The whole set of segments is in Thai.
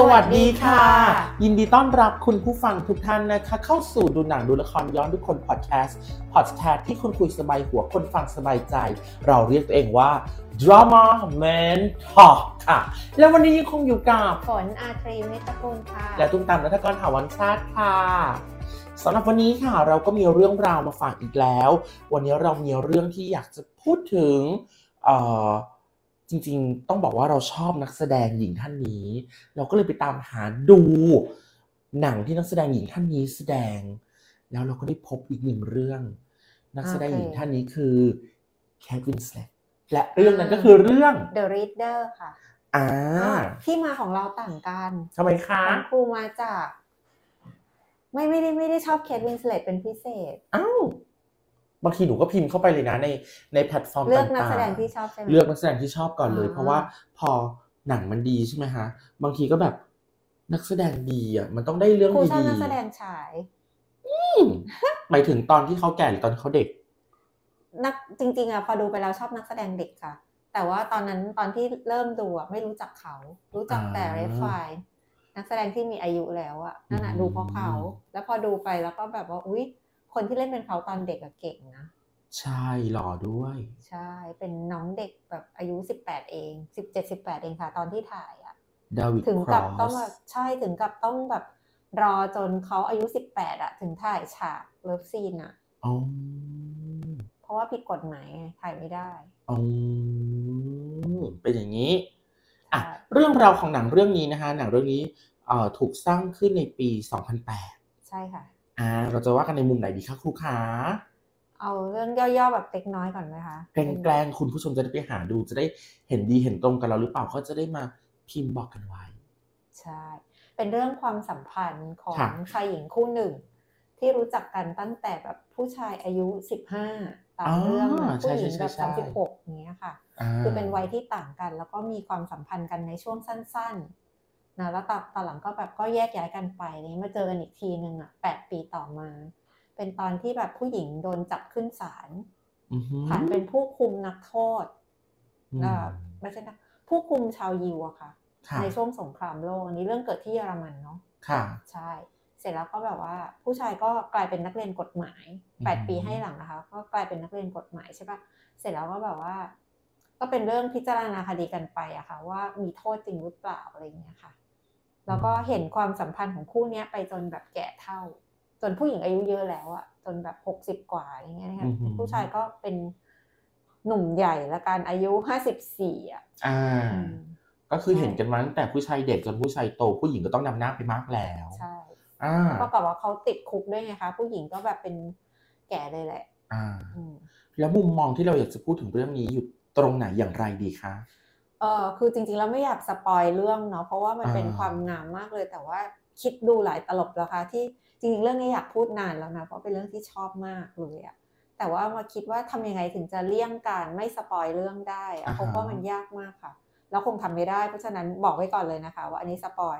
สวัสดีค่ะ ยินดีต้อนรับคุณผู้ฟังทุกท่านนะคะ เข้าสู่ดูหนังดูละครย้อนทุกคนพอดแคสต์พอดแคสต์ที่คุณคุยสบายหัวคนฟังสบายใจ เราเรียกตัวเองว่า Drama Man Talk ค่ะ แล้ววันนี้ยังคงอยู่กับฝนอาทรีมิตรกุลค่ะ และตุ้มตามรัฐกรถาวันชาติค่ะสำหรับวันนี้ค่ะ เราก็มีเรื่องราวมาฝากอีกแล้ว วันนี้เรามีเรื่องที่อยากจะพูดถึงเอ่อ จริงๆ ต้องบอกว่าเราชอบนักแสดงหญิงท่านนี้ เราก็เลยไปตามหาดูหนังที่นักแสดงหญิงท่านนี้แสดง แล้วเราก็ได้พบอีกหนึ่งเรื่อง นักแสดงหญิงท่านนี้คือเคทวินสเลตและเรื่องนั้นก็คือเรื่อง The Reader ค่ะอ่าที่มาของเราต่างกันทำไมคะของครูมาจาก ไม่ไม่ได้ไม่ได้ชอบเคทวินสเลตเป็นพิเศษอ้าว บางทีหนูก็พิมพ์เข้าไปเลยนะในในแพลตฟอร์มเลือกต่างๆนักแสดงที่ชอบใช่ไหมเลือกนักแสดงที่ชอบก่อนเลยอ่าเพราะว่าพอหนังมันดีใช่ไหมฮะบางทีก็แบบนักแสดงดีอะมันต้องได้เรื่องครูดีชอบนักแสดงฉายหมายถึงตอนที่เขาแก่หรือตอนเขาเด็ก นักจริง ๆอะพอดูไปแล้วชอบนักแสดงเด็กค่ะ แต่ว่าตอนนั้นตอนที่เริ่มดูอะไม่รู้จักเขา รู้จักแต่อ่าเรฟไฟนักแสดงที่มีอายุแล้วอะนั่นอะอืมดูเพราะเขา แล้วพอดูไปแล้วก็แบบว่าอุ๊ย คนที่เล่นเป็นเขาตอนเด็กอะเก่งนะ ใช่หล่อด้วย ใช่ เป็นน้องเด็กแบบอายุสิบแปดเองสิบเจ็ดสิบแปดเองค่ะ ตอนที่ถ่ายอะดาวิดครอส ถึงกับต้องแบบใช่ถึงกับต้องแบบ รอจนเขาอายุสิบแปดอะถึงถ่ายฉาก love scene อะอ๋อเพราะว่าผิดกฎหมายไงถ่ายไม่ได้อ๋อเป็นอย่างนี้อะใช่เรื่องราวของหนังเรื่องนี้นะคะหนังเรื่องนี้เอ่อถูกสร้างขึ้นในปี 2008 ใช่ค่ะ อ่าเราจะว่ากันในมุมไหนดีคะครูขาเอาเรื่องย่อๆแบบเล็กน้อยก่อนไหมคะแกล้งๆคุณผู้ชมจะได้ไปหาดูจะได้เห็นดีเห็นตรงกันเราหรือเปล่าเขาจะได้มาพิมพ์บอกกันไว้ ใช่ เป็นเรื่องความสัมพันธ์ของค่ะชายหญิงคู่หนึ่ง ที่รู้จักกันตั้งแต่แบบผู้ชายอายุสิบห้าตามเรื่องอะผู้หญิงแบบสามสิบหกอย่างเงี้ยค่ะาคือเป็นวัยที่ต่างกัน แล้วก็มีความสัมพันธ์กันในช่วงสั้น ๆ นะแล้วตอนตอนหลังก็แบบก็แยกย้ายกันไปนี้มาเจอกันอีกทีหนึ่งอะแปดปีต่อมา เป็นตอนที่แบบผู้หญิงโดนจับขึ้นศาลอือหือฐานเป็นผู้คุมนักโทษอืมเอ่อไม่ใช่นะผู้คุมชาวยิวอะค่ะค่ะ ในช่วงสงครามโลกอันนี้เรื่องเกิดที่เยอรมันเนาะค่ะ ใช่ เสร็จแล้วก็แบบว่า ผู้ชายก็กลายเป็นนักเรียนกฎหมายอืมแปดปีให้หลังนะคะ ก็กลายเป็นนักเรียนกฎหมายใช่ปะเสร็จแล้วก็แบบว่า ก็เป็นเรื่องพิจารณาคดีกันไปอะค่ะ ว่ามีโทษจริงหรือเปล่าอะไรอย่างเงี้ยค่ะ แล้วก็เห็นความสัมพันธ์ของคู่เนี้ยไปจนแบบแก่เท่า จนผู้หญิงอายุเยอะแล้วอะจนแบบหกสิบกว่าอะไรเงี้ยนะคะอือหือผู้ชายก็เป็นหนุ่มใหญ่ละกันอายุห้าสิบสี่อะอ่าอืมก็คือใช่เห็นกันมาตั้งแต่ผู้ชายเด็กจนผู้ชายโต ผู้หญิงก็ต้องนำหน้าไปมากแล้วใช่อ่าก็กับว่าเขาติดคุกด้วยไงคะผู้หญิงก็แบบเป็นแก่เลยแหละ อ่าอืมแล้วมุมมองที่เราอยากจะพูดถึงเรื่องนี้อยู่ตรงไหนอย่างไรดีคะ เออคือจริงๆแล้วไม่อยากสปอยเรื่องเนาะเพราะว่ามันเป็นอ่าความงามมากเลย แต่ว่าคิดดูหลายตลบแล้วค่ะที่จริงๆเรื่องนี้อยากพูดนานแล้วนะเพราะเป็นเรื่องที่ชอบมากเลยอะแต่ว่ามาคิดว่าทำยังไงถึงจะเลี่ยงการไม่สปอยเรื่องได้อะเพราะว่ามันยากมากค่ะ แล้วคงทำไม่ได้ เพราะฉะนั้นบอกไว้ก่อนเลยนะคะ ว่าอันนี้ spoil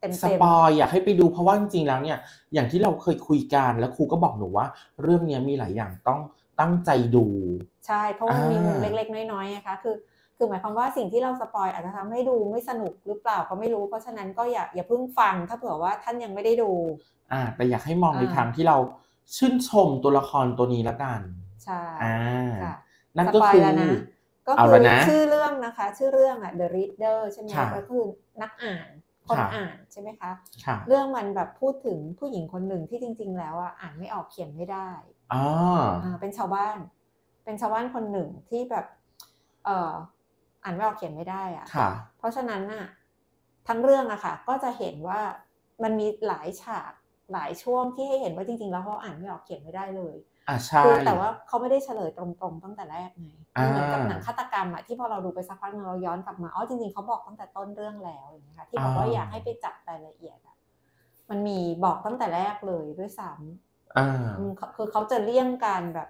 เต็มๆอยอยากให้ไปดูเพราะว่าจริงๆแล้วเนี่ย อย่างที่เราเคยคุยกันแล้วครูก็บอกหนูว่า เรื่องเนี้ยมีหลายอย่างต้องตั้งใจดู ใช่เพราะว่ามันมีอ่ามุมุมเล็กๆ น้อยๆนะคะคือ คือหมายความว่าสิ่งที่เรา spoil อาจจะทำให้ดูไม่สนุกหรือเปล่าก็ไม่รู้ เพราะฉะนั้นก็อย่าอย่าเพิ่งฟังถ้าเผื่อว่าท่านยังไม่ได้ดู อ่า แต่อยากให้มองในอ่าทางที่เราชื่นชมตัวละครตัวนี้ละกันใช่อ่าค่ะนั่นสก็ปอยคือแล้วนะก็เอาคืแล้อวนะชื่อเรื่องนะคะ ชื่อเรื่องอะ The Reader ใช่ไหมค่ะก็คือนักอ่านคนค่ะอ่านใช่ไหมคะค่ะเรื่องมันแบบพูดถึงผู้หญิงคนหนึ่งที่จริง ๆ แล้วอะอ่านไม่ออกเขียนไม่ได้อ๋ออ่าเป็นชาวบ้าน เป็นชาวบ้านคนหนึ่งที่แบบ เอ่อ อ่านไม่ออกเขียนไม่ได้อะค่ะ เพราะฉะนั้นน่ะทั้งเรื่องอะค่ะ ก็จะเห็นว่ามันมีหลายฉากหลายช่วงที่ให้เห็นว่าจริงๆ แล้วเขาอ่านไม่ออกเขียนไม่ได้เลยอ่าใช่คือแต่ว่าเขาไม่ได้เฉลยตรงๆตั้งแต่แรกไงอ่าเหมือนกับหนังฆาตกรรมอะที่พอเราดูไปสักพักหนึงเราย้อนกลับมาอ๋อจริงๆเขาบอกตั้งแต่ต้นเรื่องแล้วอย่างเงี้ยค่ะที่บอกว่าอยากให้ไปจับรายละเอียดอะมันมีบอกตั้งแต่แรกเลยด้วยซ้ำอ่าอืมเขาคือเขาจะเลี่ยงการแบบ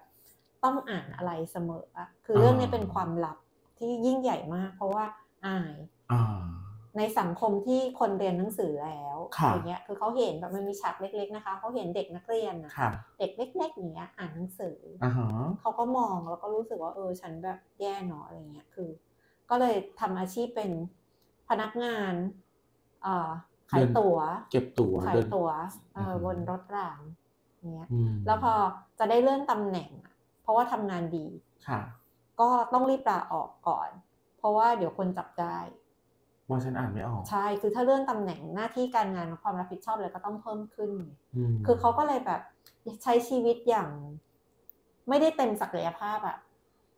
ต้องอ่านอะไรเสมออะคือเรื่องนี้อ่าเป็นความลับ ที่ยิ่งใหญ่มาก เพราะว่าอายอ่าในสังคมที่คนเรียนหนังสือแล้วค่ะอย่างเงี้ยคือเขาเห็นแบบมันมีฉากเล็กๆนะคะเขาเห็นเด็กนักเรียนนะค่ะเด็กเล็กๆอย่างเงี้ยอ่านหนังสือออ่าฮะเขาก็มองแล้วก็รู้สึกว่าเออฉันแบบแย่เนาะอะไรเงี้ยคือ ก็เลยทำอาชีพเป็นพนักงานเอ่อขายตั๋ว เก็บตั๋วขายเดินตั๋วเอออือฮึบนรถรางเนี้ยอืมแล้วพอจะได้เลื่อนตำแหน่งอะเพราะว่าทำงานดีค่ะ ก็ต้องรีบลาออกก่อน เพราะว่าเดี๋ยวคนจับได้ว่าฉันอ่านไม่ออกใช่คือถ้าเลื่อนตำแหน่งหน้าที่การงานความรับผิดชอบเลยก็ต้องเพิ่มขึ้นมคือเขาก็เลยแบบใช้ชีวิตอย่าง ไม่ได้เต็มศักยภาพอะ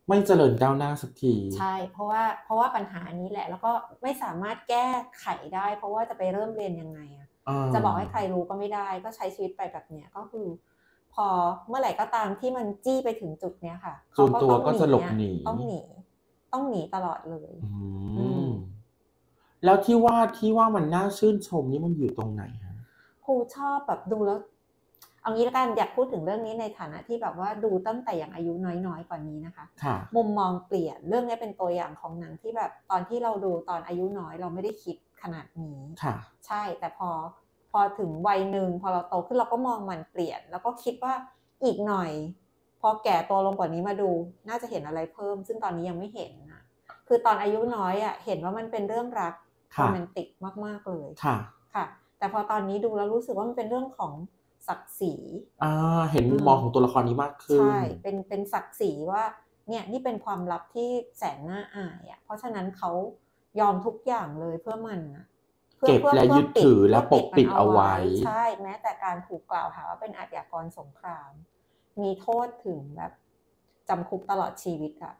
ไม่เจริญก้าวหน้าสักที ใช่ เพราะว่าเพราะว่าปัญหานี้แหละ แล้วก็ไม่สามารถแก้ไขได้ เพราะว่าจะไปเริ่มเรียนยังไงอะาจะบอกให้ใครรู้ก็ไม่ได้ ก็ใช้ชีวิตไปแบบเนี้ยก็คือ พอเมื่อไหร่ก็ตามที่มันจี้ไปถึงจุดเนี้ยค่ะส่วนตัวเขาก็ต้องจะหลบหนีต้องหนี ต้องหนีตลอดเลยอือืมมแล้วที่ว่าที่ว่ามันน่าชื่นชมนี่มันอยู่ตรงไหนฮะครูชอบแบบดูแล้วเอางี้ละกันอยากพูดถึงเรื่องนี้ในฐานะที่แบบว่าดูตั้งแต่อย่างอายุน้อยๆกว่านี้นะคะค่ะมุมมองเปลี่ยนเรื่องนี้เป็นตัวอย่างของหนังที่แบบตอนที่เราดูตอนอายุน้อยเราไม่ได้คิดขนาดนี้ค่ะ ใช่แต่พอ พอถึงวัยหนึ่งพอเราโตขึ้นเราก็มองมันเปลี่ยน แล้วก็คิดว่าอีกหน่อย พอแก่ตัวลงกว่านี้มาดู น่าจะเห็นอะไรเพิ่ม ซึ่งตอนนี้ยังไม่เห็นนะคือตอนอายุน้อยอะเห็นว่ามันเป็นเรื่องรักโรค่ะแมนติกมาก ๆ เลยค่ะค่ะ แต่พอตอนนี้ดูแล้วรู้สึกว่ามันเป็นเรื่องของศักดิ์ศรีอ่าเห็นมุมมองของตัวละครนี้มากขึ้นใช่เป็นเป็นศักดิ์ศรีว่าเนี่ยนี่เป็นความลับที่แสนน่าอายอะเพราะฉะนั้นเขายอมทุกอย่างเลยเพื่อมันนะพื่อ เก็บพื่อและพื่ยึดถือและพื่ปกปิดมันเอาไว้ ใช่แม้แต่การถูกกล่าวหาว่าเป็นอาชญากรสงคราม มีโทษถึงแบบจำคุกตลอดชีวิตอะ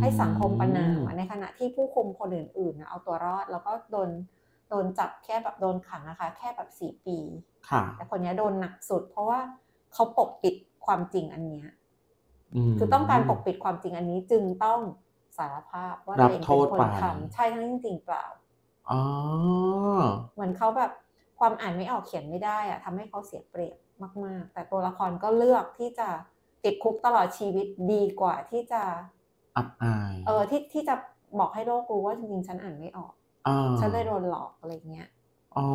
ให้สังคมประนามอะในขณะที่ผู้คุมคนอื่นๆนะเอาตัวรอด แล้วก็โดนโดนจับแค่แบบโดนขังนะคะ แค่แบบสี่ปีค่ะแต่คนเนี้ยโดนหนักสุด เพราะว่าเขาปกปิดความจริงอันเนี้ยมคือต้องการปกปิดความจริงอันนี้จึงต้องสารภาพว่ารัตัวบเองโทเป็นษคนไปทำใช่ทั้งที่จริงเปล่าอ๋อ เหมือนเขาแบบความอ่านไม่ออกเขียนไม่ได้อะทำให้เขาเสียเปรียบมาก ๆ แต่ตัวละครก็เลือกที่จะติดคุกตลอดชีวิตดีกว่าที่จะอับอายเออที่ที่จะบอกให้โลกรู้ว่าจริงๆฉันอ่านไม่ออกอ่าฉันเลยโดนหลอกอะไรเงี้ยอ๋อ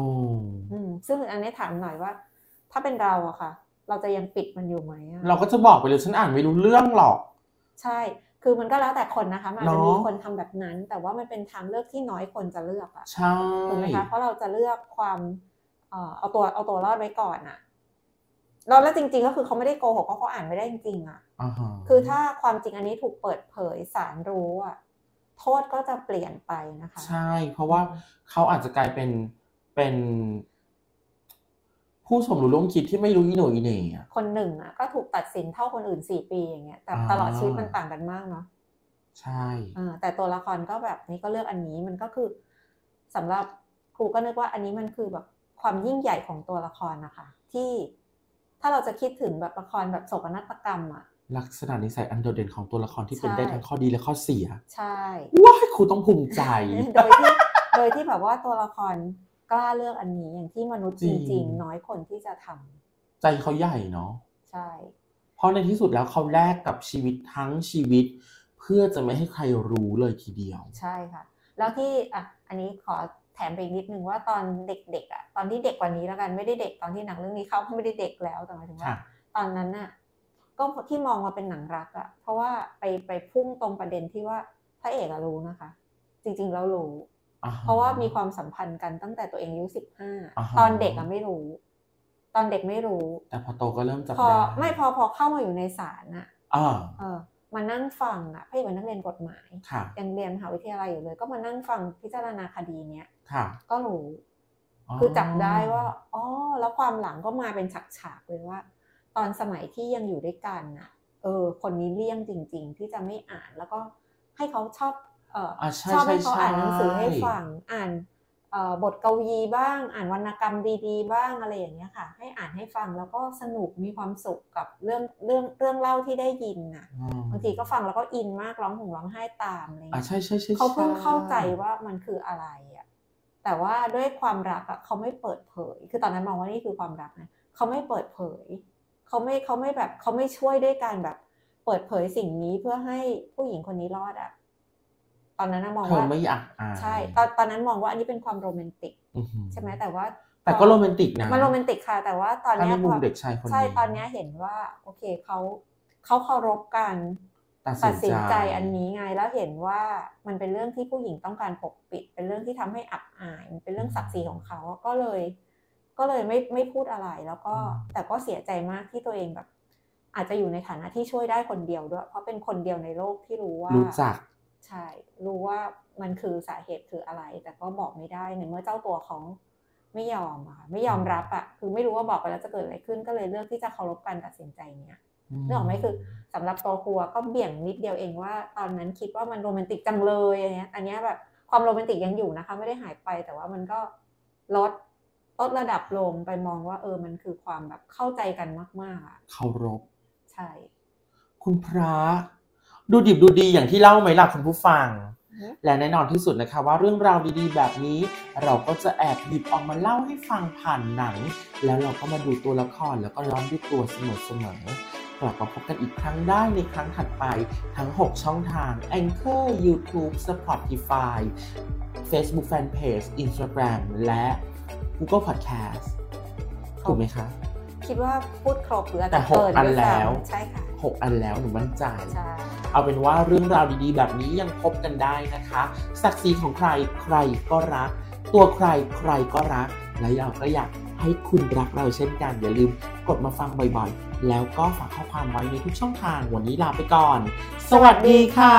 อืมซึ่งอันนี้ถามหน่อยว่า ถ้าเป็นเราอะค่ะ เราจะยังปิดมันอยู่ไหมอะเราก็จะบอกไปเลยฉันอ่านไม่รู้เรื่องหรอก ใช่ คือมันก็แล้วแต่คนนะคะมันอาจจะเนอะมีคนทำแบบนั้น แต่ว่ามันเป็นทางเลือกที่น้อยคนจะเลือกอะใช่ถูกไหมคะเพราะเราจะเลือกความเอ่อเอาตัวเอาตัวรอดไว้ก่อนอะแล้วแล้วจริง ๆ ก็คือเขาไม่ได้โกหกเพราะเขาอ่านไม่ได้จริงๆอะอ่าฮะคือถ้าความจริงอันนี้ถูกเปิดเผยสารรู้อะโทษก็จะเปลี่ยนไปนะคะ ใช่ เพราะว่าเขาอาจจะกลายเป็นเป็น ผู้สมรู้ร่วมคิดที่ไม่รู้อีโหนอีเหน่อะคนหนึ่งอะก็ถูกตัดสินเท่าคนอื่นสี่ปีอย่างเงี้ยแต่อ่าตลอดชีวิตมันต่างกันมากเนาะใช่อ่าแต่ตัวละครก็แบบนี้ก็เลือกอันนี้มันก็คือสำหรับครูก็นึกว่าอันนี้มันคือแบบความยิ่งใหญ่ของตัวละครนะคะ ที่ถ้าเราจะคิดถึงแบบละครแบบโศกนาฏกรรมอะลักษณะนิสัยอันโดดเด่นของตัวละครที่เป็นใช่ได้ทั้งข้อดีและข้อเสีย ใช่ว้ายครูต้องภูมิใจ โดยที่โดยที่แบบว่าตัวละคร กล้าเลือกอันนี้อย่างที่มนุษย์จจริริงง ๆ น้อยคนที่จะทำใจเขาใหญ่เนาะ ใช่ เพราะในที่สุดแล้วเขาแลกกับชีวิตทั้งชีวิต เพื่อจะไม่ให้ใครรู้เลยทีเดียว ใช่ค่ะ แล้วที่อะอันนี้ขอแถมไปอีกนิดนึงว่าตอนเด็กๆอะตอนที่เด็กกว่านี้แล้วกันไม่ได้เด็กตอนที่หนังเรื่องนี้เข้าไม่ได้เด็กแล้วแต่หมายถึงว่า ค่ะ ตอนนั้นน่ะก็ที่มองมาเป็นหนังรักอะเพราะว่าไปไปพุ่งตรงประเด็นที่ว่าพระเอกอะรู้นะคะ จริงๆแล้วรู้อ่ฮ เพราะว่ามีความสัมพันธ์กันตั้งแต่ตัวเองอายุสิบห้าอ่าฮะตอนเด็กอะไม่รู้ ตอนเด็กไม่รู้ แต่พอโตก็เริ่มจับพอได้ไม่พอพอเข้ามาอยู่ในศาลน่ะอ่าเออมานั่งฟังอะพระเอกเป็นนักเรียนกฎหมายค่ะยังเรียนมหาวิทยาลัยอยู่เลย ก็มานั่งฟังพิจารณาคดีเนี้ยค่ะก็รู้ คือจับได้ว่าอ๋อแล้วความหลังก็มาเป็นฉากๆเลยว่า ตอนสมัยที่ยังอยู่ด้วยกันน่ะเออ คนนี้เลี่ยงจริง ๆ ที่จะไม่อ่านแล้วก็ให้เขาชอบเอออ่าใช่ชอบใช่ให้เขาอ่านหนังสือให้ใช่ฟังอ่านเอ่อบทกวีบ้าง อ่านวรรณกรรมดีๆ บ้างอะไรอย่างเงี้ยค่ะ ให้อ่านให้ฟังแล้วก็สนุกมีความสุขกับเรื่องเรื่องเรื่องเล่าที่ได้ยินน่ะอืมบางทีก็ฟังแล้วก็อินมากร้องห่มร้องไห้ตามอะไรอ่าเงี้ยใช่ใช่ใช่เขาเพิ่งช่เข้าใจว่ามันคืออะไรอะแต่ว่าด้วยความรักอะเขาไม่เปิดเผย คือตอนนั้นมองว่านี่คือความรักนะเขาไม่เปิดเผยเขาไม่เขาไม่แบบเขาไม่ช่วยด้วยการแบบ เปิดเผยสิ่งนี้เพื่อให้ผู้หญิงคนนี้รอดอะ ตอนนั้นนะมองเธอว่าไม่อยากอ่านใช่ตอนตอนนั้นมองว่าอันนี้เป็นความโรแมนติกอื้อหือใช่ไหมแต่ว่า แต่ก็โรแมนติกนะมันโรแมนติกค่ะ แต่ว่าตอนถ้าเนี้ในยมุมพอเด็กชายคนนี้ใช่ตอนเนี้ยเห็นว่าโอเคเขาเขาเคารพกันตัดตัดสิสินนใจใจอันนี้ไงแล้วเห็นว่ามันเป็นเรื่องที่ผู้หญิงต้องการปกปิด เป็นเรื่องที่ทำให้อับอายมันเป็นเรื่องศักดิ์ศรีของเขาก็เลย ก็เลยไม่ไม่พูดอะไรแล้วก็แต่ก็เสียใจมากที่ตัวเองแบบ อาจจะอยู่ในฐานะที่ช่วยได้คนเดียวด้วย เพราะเป็นคนเดียวในโลกที่รู้ว่ารู้จักใช่ รู้ว่ามันคือสาเหตุคืออะไร แต่ก็บอกไม่ได้ในเมื่อเจ้าตัวเขาไม่ยอมอะไม่ยอมรับอะคือไม่รู้ว่าบอกไปแล้วจะเกิดอะไรขึ้นก็เลยเลือกที่จะเคารพการตัดสินใจเนี้ยนึกออกไหมคือสำหรับตัวครัวก็เบี่ยงนิดเดียวเองว่า ตอนนั้นคิดว่ามันโรแมนติกจังเลยอันเนี้ยอันเนี้ยแบบความโรแมนติกยังอยู่นะคะ ไม่ได้หายไปแต่ว่ามันก็ลดลดระดับลงไปมองว่า เออมันคือความแบบเข้าใจกันมากๆอะเคารพใช่ คุณพระ ดูดิบดูดีอย่างที่เล่าไหมล่ะคุณผู้ฟังอืมและแน่นอนที่สุดนะคะว่าเรื่องราวดีๆ แบบนี้ เราก็จะแอบหยิบออกมาเล่าให้ฟังผ่านหนัง แล้วเราก็มาดูตัวละครแล้วก็ย้อนดูตัวเสมอๆกลับมาพบกันอีกครั้งได้ในครั้งถัดไป ทั้ง 6 ช่องทาง Anchor YouTube Spotify Facebook Fanpage Instagram และ Google Podcast ถูกไหมคะ คิดว่าพูดครบหรืออาจแต่จะหกเกินอันด้วยซ้ำแล้ว ใช่ค่ะ6อันแล้วหนูมั่นใจใช่ เอาเป็นว่าเรื่องราวดีๆ แบบนี้ยังพบกันได้นะคะ ศักดิ์ศรีของใครใครก็รัก ตัวใครใครก็รัก และเราก็อยากให้คุณรักเราเช่นกัน อย่าลืมกดมาฟังบ่อยๆ แล้วก็ฝากข้อความไว้ในทุกช่องทางวันนี้ลาไปก่อน สวัสดีค่ะ